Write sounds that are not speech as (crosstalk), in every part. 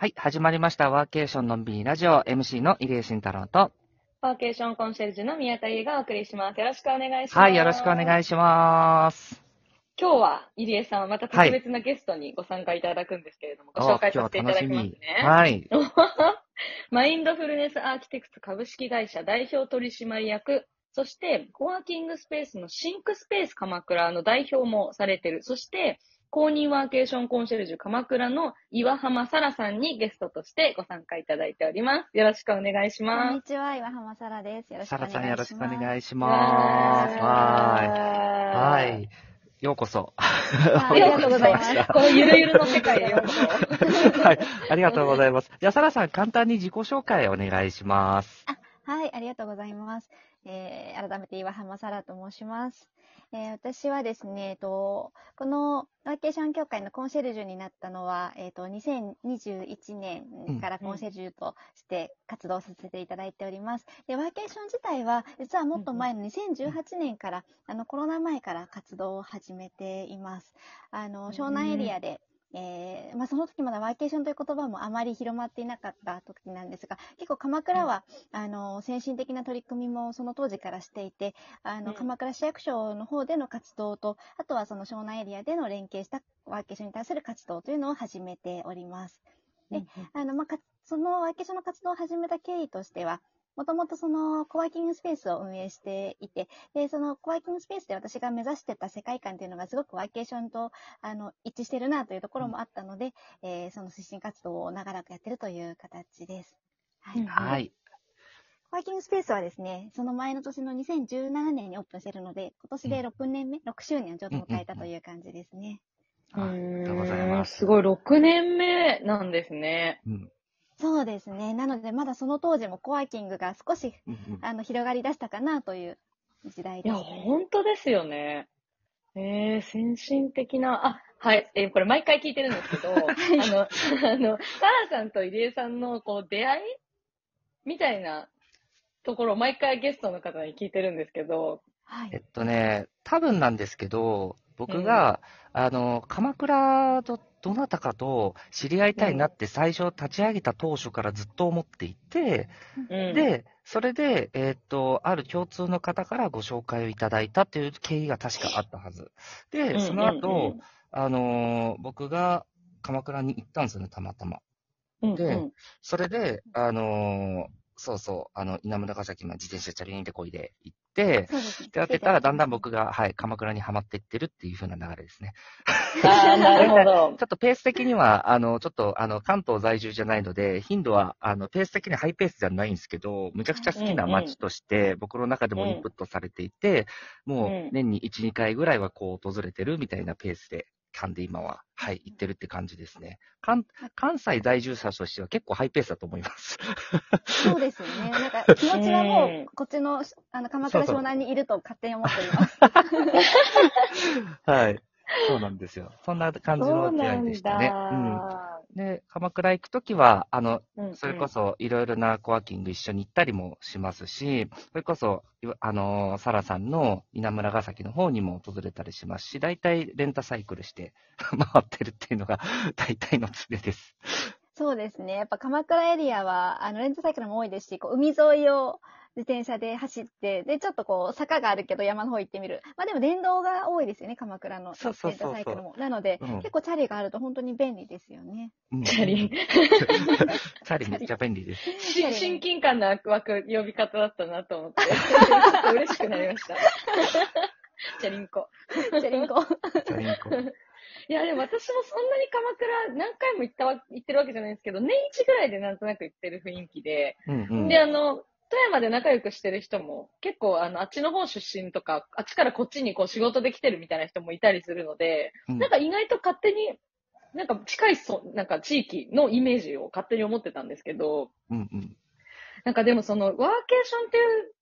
はい、始まりました。ワーケーションのんびりラジオ MC の入江慎太郎と。ワーケーションコンシェルジュの宮田優がお送りします。よろしくお願いします。はい、よろしくお願いいします。今日は入江さんはまた特別なゲストにご参加いただくんですけれども、ご紹介させていただきますね。はい。(laughs) マインドフルネスアーキテクト株式会社代表取締役、そして、コワーキングスペースのシンクスペース鎌倉の代表もされてる。そして、公認ワーケーションコンシェルジュ鎌倉の岩浜沙羅さんにゲストとしてご参加いただいております。よろしくお願いしこんまにちは、岩浜沙羅です。よろしくサラお願いします。さんよろしくお願いしす。ます。は。はいはい。ようこそ。ありがとうございます。(laughs) このゆるゆるの世界へようこそ。はい。ありがとうございます。じゃあ、サラさん、簡単に自己紹介お願いします。はい、ありがとうございます。えー、改めて岩浜沙羅と申します。えー、私はですね、えっと、このワーケーション協会のコンシェルジュになったのは、えっと、2021年からコンシェルジュとして活動させていただいております。で、ワーケーション自体は、実はもっと前の2018年から、あの、コロナ前から活動を始めています。あの、湘南エリアで、えーまあ、その時まだワーケーションという言葉もあまり広まっていなかった時なんですが、結構鎌倉は、あの、先進的な取り組みもその当時からしていて、あの、うん。鎌倉市役所の方での活動と、あとはその湘南エリアでの連携したワーケーションに対する活動というのを始めております。であの、まあ、かそのワーケーションの活動を始めた経緯としては、もともとそのコワーキングスペースを運営していて、で、そのコワーキングスペースで私が目指してた世界観というのがすごくワーケーションとあの一致してるなというところもあったので、えーその推進活動を長らくやってるという形です。はい。うんはい。コワーキングスペースはですね、その前の年の2017年にオープンしてるので、今年で6年目、6周年をちょっと迎えたという感じですね。あありがとうございます。すごい、6年目なんですね。うん。そうですね。なので、まだその当時もコワーキングが少しあの広がり出したかなという時代いや、です。本当ですよね。えー、先進的な、あ、はい、えーこれ毎回聞いてるんですけど、(laughs) あの、あの、サラさんと入江さんの、こう、出会いみたいなところを毎回ゲストの方に聞いてるんですけど、はいえっとね、多分なんですけど、僕が、あの、鎌倉とどなたかと知り合いたいなって最初立ち上げた当初からずっと思っていて、うん、で、それで、えーっと、ある共通の方からご紹介をいただいたっていう経緯が確かあったはず。で、その後、あのー僕が鎌倉に行ったんですよね、たまたま。うん、でうんそれで、あのーそうそう、あの、稲村ヶ崎まで自転車チャリンってこいで行って、でやってたら、だんだん僕が、はい、鎌倉にはまっていってるっていう風な流れですね。ああ、なるほど。(laughs) ちょ。っとペース的には、あの、ちょっと、あの、関東在住じゃないので、頻度は、あの、ペース的にハイペースじゃないんですけど、むちゃくちゃ好きな街として、僕の中でもインプットされていて、もうん。う、年に1、2回ぐらいはこう、訪れてるみたいなペースで、勘で今は、はい、行ってるって感じですね。関、関西在住者としては結構ハイペースだと思います。そうですよね。なんか気持ちはもうこっちの、(laughs) あの、鎌倉湘南にいると勝手に思っております。(laughs) はい。そうなんですよ。そんな感じの出会いでしたね。うん。だ。で、鎌倉行くときは、あの、うんそれこそいろいろなコワーキング一緒に行ったりもしますし、それこそ、あのー、サラさんの稲村ヶ崎の方にも訪れたりしますし、大体レンタサイクルして (laughs) 回ってるっていうのが大体の常です。そうですね。やっぱ鎌倉エリアは、あの、レンタサイクルも多いですし、こう海沿いを自転車で走って、で、ちょっとこう、坂があるけど山の方行ってみる。まあでも電動が多いですよね、鎌倉のそうそうそうそうサイクルも。なので、うん結構チャリがあると本当に便利ですよね。うんチャリ。(laughs) チャリめっちゃ便利です。し親近感の湧く呼び方だったなと思って、ちょっと嬉しくなりました。(laughs) チャリンコ。チャリンコ。チャリンコ。いや、でも私もそんなに鎌倉何回も行ったわ、行ってるわけじゃないんですけど、年一ぐらいでなんとなく行ってる雰囲気で、うんうん。で、あの、富山で仲良くしてる人も、結構、あの、あっちの方出身とか、あっちからこっちにこう仕事で来てるみたいな人もいたりするので、うんなんか意外と勝手に、なんか近いそ、なんか地域のイメージを勝手に思ってたんですけど、うんうん。なんかでもそのワーケーションっていう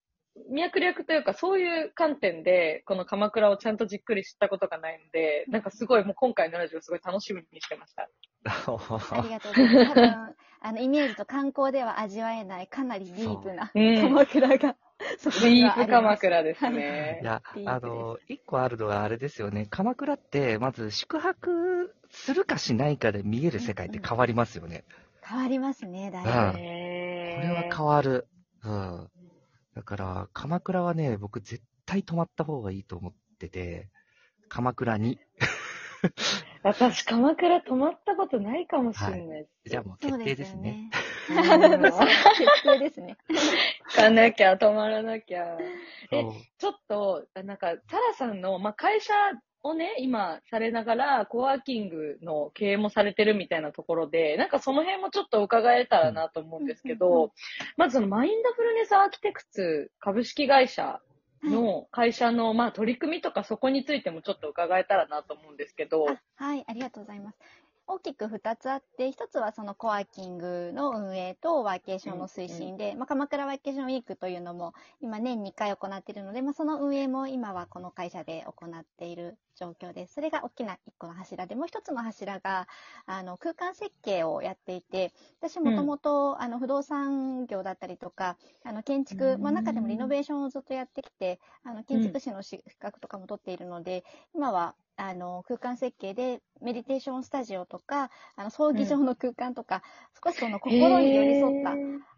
脈略というかそういう観点でこの鎌倉をちゃんとじっくり知ったことがないので、なんかすごいもう今回のラジオすごい楽しみにしてました。ありがとうございます。多分、あの、イメージと観光では味わえない、かなりディープなうん。鎌倉が、そこディープ鎌倉ですねい。やあの、一個あるのはあれですよね。鎌倉って、まず宿泊するかしないかで見える世界って変わりますよね。変わりますね、だいぶ。うんこへれは変わる。うん。だから、鎌倉はね、僕絶対泊まった方がいいと思ってて、鎌倉に。私、鎌倉泊まったことないかもしれないです。じゃあもう決定ですね。(laughs) 決定ですね。行かなきゃ、泊まらなきゃ。えちょっと、あなんか、サラさんの、まあ、会社をね、今されながら、コワーキングの経営もされてるみたいなところで、なんかその辺もちょっと伺えたらなと思うんですけど、まずそのマインドフルネスアーキテクツ株式会社の会社の、まあ、取り組みとかそこについてもちょっと伺えたらなと思うんですけど、あはい、ありがとうございます。大きく2つあって、1つはそのコワーキングの運営とワーケーションの推進で、まあ、鎌倉ワーケーションウィークというのも今年2回行っているので、まあ、その運営も今はこの会社で行っている状況です。それが大きな1個の柱で、もう1つの柱があの空間設計をやっていて、私もともと不動産業だったりとか、あの建築、うんまあ、中でもリノベーションをずっとやってきて、あの建築士の資格とかも取っているので、今はあの空間設計でメディテーションスタジオとか、あの葬儀場の空間とか、少しその心に寄り添っ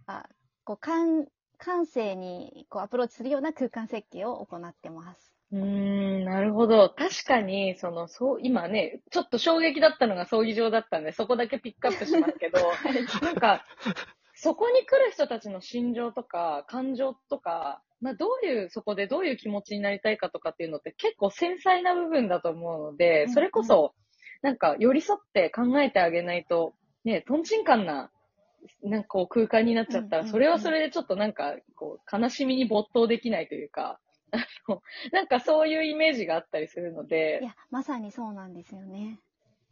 た、あこう感感性にこうアプローチするような空間設計を行ってます。うーん、なるほど。確かに、その、そう、今ね、ちょっと衝撃だったのが葬儀場だったんで、そこだけピックアップしますけど、(laughs) なんか、そこに来る人たちの心情とか、感情とか、まあ、どういう、そこでどういう気持ちになりたいかとかっていうのって結構繊細な部分だと思うので、それこそ、なんか寄り添って考えてあげないと、ね、とんちんかんな、なんかこう空間になっちゃったら、それはそれでちょっとなんか、こう、悲しみに没頭できないというか、なんかそういうイメージがあったりするのいで、や、まさにそうなんですよね。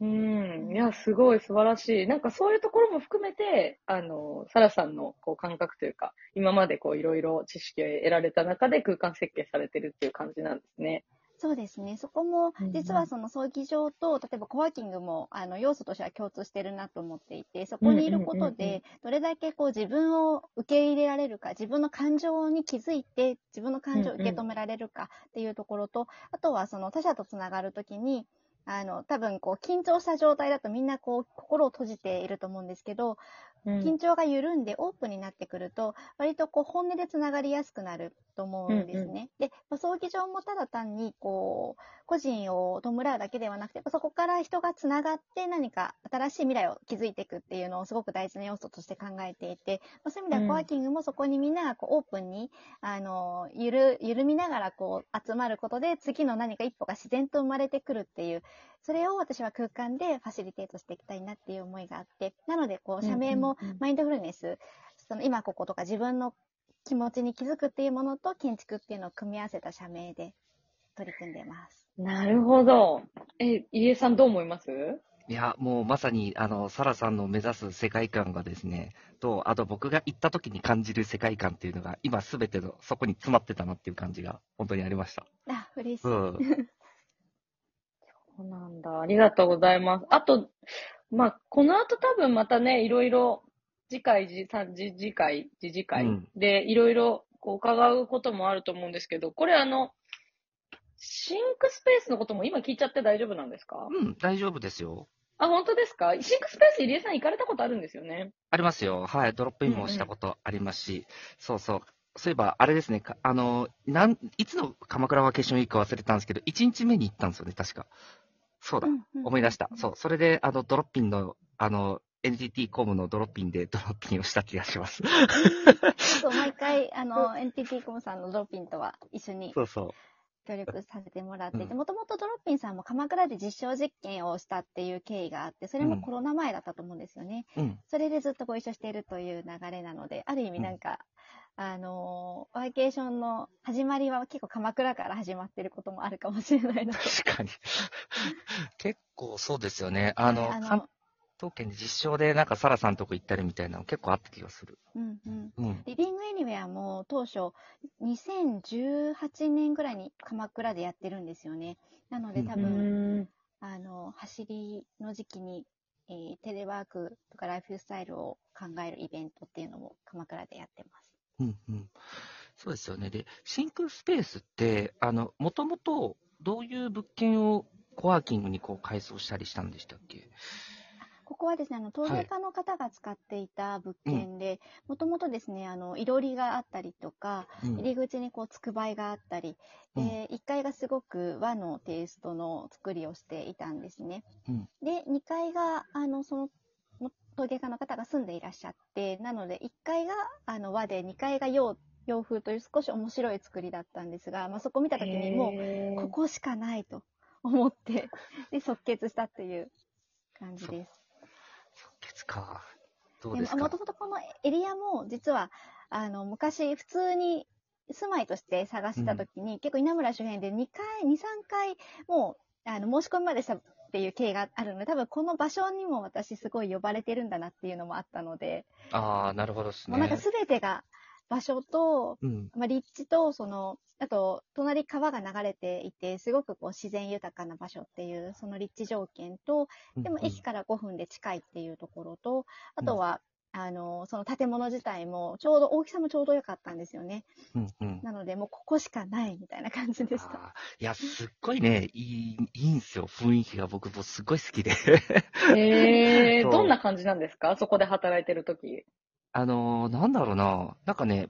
うん、いや、すごい素晴らしい。なんかそういうところも含めて、あの、サラさんのこう感覚というか、今までこういろいろ知識を得られた中で空間設計されてるっていう感じなんですね。そうですね。そこも実はその葬儀場と、例えばコワーキングも、あの、要素としては共通してるなと思っていて、そこにいることで、どれだけこう自分を受け入れられるか、自分の感情に気づいて、自分の感情を受け止められるかっていうところと、あとはその他者とつながるときに、あの、多分こう緊張した状態だとみんなこう心を閉じていると思うんですけど、緊張が緩んでオープンになってくると、割とこう本音でつながりやすくなると思うんですね。で、まあ葬儀場もただ単にこう、個人を弔うだけではなくて、そこから人がつながって何か新しい未来を築いていくっていうのをすごく大事な要素として考えていて、まあ、そういう意味でうん。はコワーキングもそこにみんながこうオープンに、あの、ゆる、緩みながらこう集まることで次の何か一歩が自然と生まれてくるっていう、それを私は空間でファシリテートしていきたいなっていう思いがあって、なのでこう、社名もうん。うんうんマインドフルネス、その今こことか自分の気持ちに気づくっていうものと建築っていうのを組み合わせた社名で取り組んでます。なるほど。え、入江さんどう思います？いや、もうまさに、あの、サラさんの目指す世界観がですね、と、あと僕が行った時に感じる世界観っていうのが、今すべてのそこに詰まってたなっていう感じが、本当にありました。あ、嬉しい。うん。(laughs) そうなんだ。ありがとうございます。あと、まあ、この後多分またね、いろいろ、次回、次さ次次回、次次回うんで、いろいろこう伺うこともあると思うんですけど、これあの、シンクスペースのことも今聞いちゃって大丈夫なんですか？うん、大丈夫ですよ。あ、本当ですか？シンクスペース入江さん行かれたことあるんですよね。ありますよ。はい。ドロップインもしたことありますし、そうそう。そういえば、あれですね、かあの、なん、いつの鎌倉ワーケーションウィークか忘れたんですけど、1日目に行ったんですよね、確か。そうだ、うんうん思い出した。そう、それで、あの、ドロッピンの、あの、NTT コムのドロッピンで (laughs) ドロッピンをした気がします。そう、毎回、あの、(laughs) NTT コムさんのドロッピンとは一緒にそうそ協力させてもらっていて、うんもともとドロッピンさんも鎌倉で実証実験をしたっていう経緯があって、それもコロナ前だったと思うんですよね。う。うん。それでずっとご一緒しているという流れなので、ある意味なんか、あのーワーケーションの始まりは結構鎌倉から始まっていることもあるかもしれないなと。確かに。(laughs) 結構そうですよね。あの、はいあの関東圏で実証でなんかサラさんとこ行ったりみたいなの結構あった気がする。うんうん。うん。リビングエニウェアも当初2018年ぐらいに鎌倉でやってるんですよね。なので多う分、ん。あの、走りの時期に、えーテレワークとかライフスタイルを考えるイベントっていうのも鎌倉でやってます。うんうん。そうですよね。で、シンクスペースって、あの、もともとどういう物件をコワーキングにこう改装したりしたんでしたっけ？ここはですね、あの、陶芸家の方が使っていた物件で、もともとですね、あの、いろりがあったりとか、うん入り口にこう、つくばいがあったり、うんで、1階がすごく和のテイストの作りをしていたんですね。うんで、2階が、あの、その、も陶芸家の方が住んでいらっしゃって、なので、1階が、あの、和で、2階が洋、洋風という少し面白い作りだったんですが、まあ、そこ見た時にもう、ここしかないと思って、で、即決したっていう感じです。即決か。どうですか？もともとこのエリアも、実は、あの、昔、普通に住まいとして探したときに、結構稲村周辺で2回、2、3回、もう、あの、申し込みまでしたっていう経緯があるので、多分この場所にも私すごい呼ばれてるんだなっていうのもあったので、ああ、なるほどですね。もうなんか全てが場所と、うん。まあ、立地と、その、あと、隣川が流れていて、すごくこう自然豊かな場所っていう、その立地条件と、でも駅から5分で近いっていうところと、あとは、あの、その建物自体も、ちょうど、大きさもちょうど良かったんですよね。うんうん。なので、もうここしかないみたいな感じでした。いや、すっごいね、いい、いいんすよ。雰囲気が僕もすっごい好きで。へえ、(laughs) そうどんな感じなんですか？そこで働いてるとき。あのーなんだろうな。なんかね、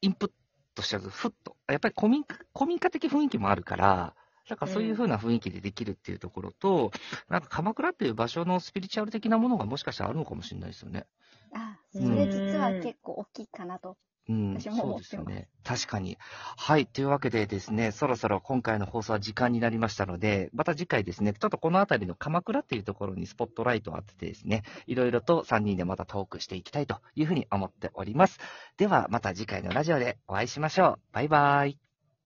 インプットしちゃうと、ふっと。やっぱり古民家、古民家的雰囲気もあるから、なんかそういう風な雰囲気でできるっていうところと、なんか鎌倉っていう場所のスピリチュアル的なものがもしかしたらあるのかもしれないですよね。あ、そうんれ実は結構大きいかなと。うん、私もそう思ってますですよね。確かに。はい。というわけでですね、そろそろ今回の放送は時間になりましたので、また次回ですね、ちょっとこのあたりの鎌倉っていうところにスポットライトを当ててですね、いろいろと3人でまたトークしていきたいというふうに思っております。では、また次回のラジオでお会いしましょう。バイバイ。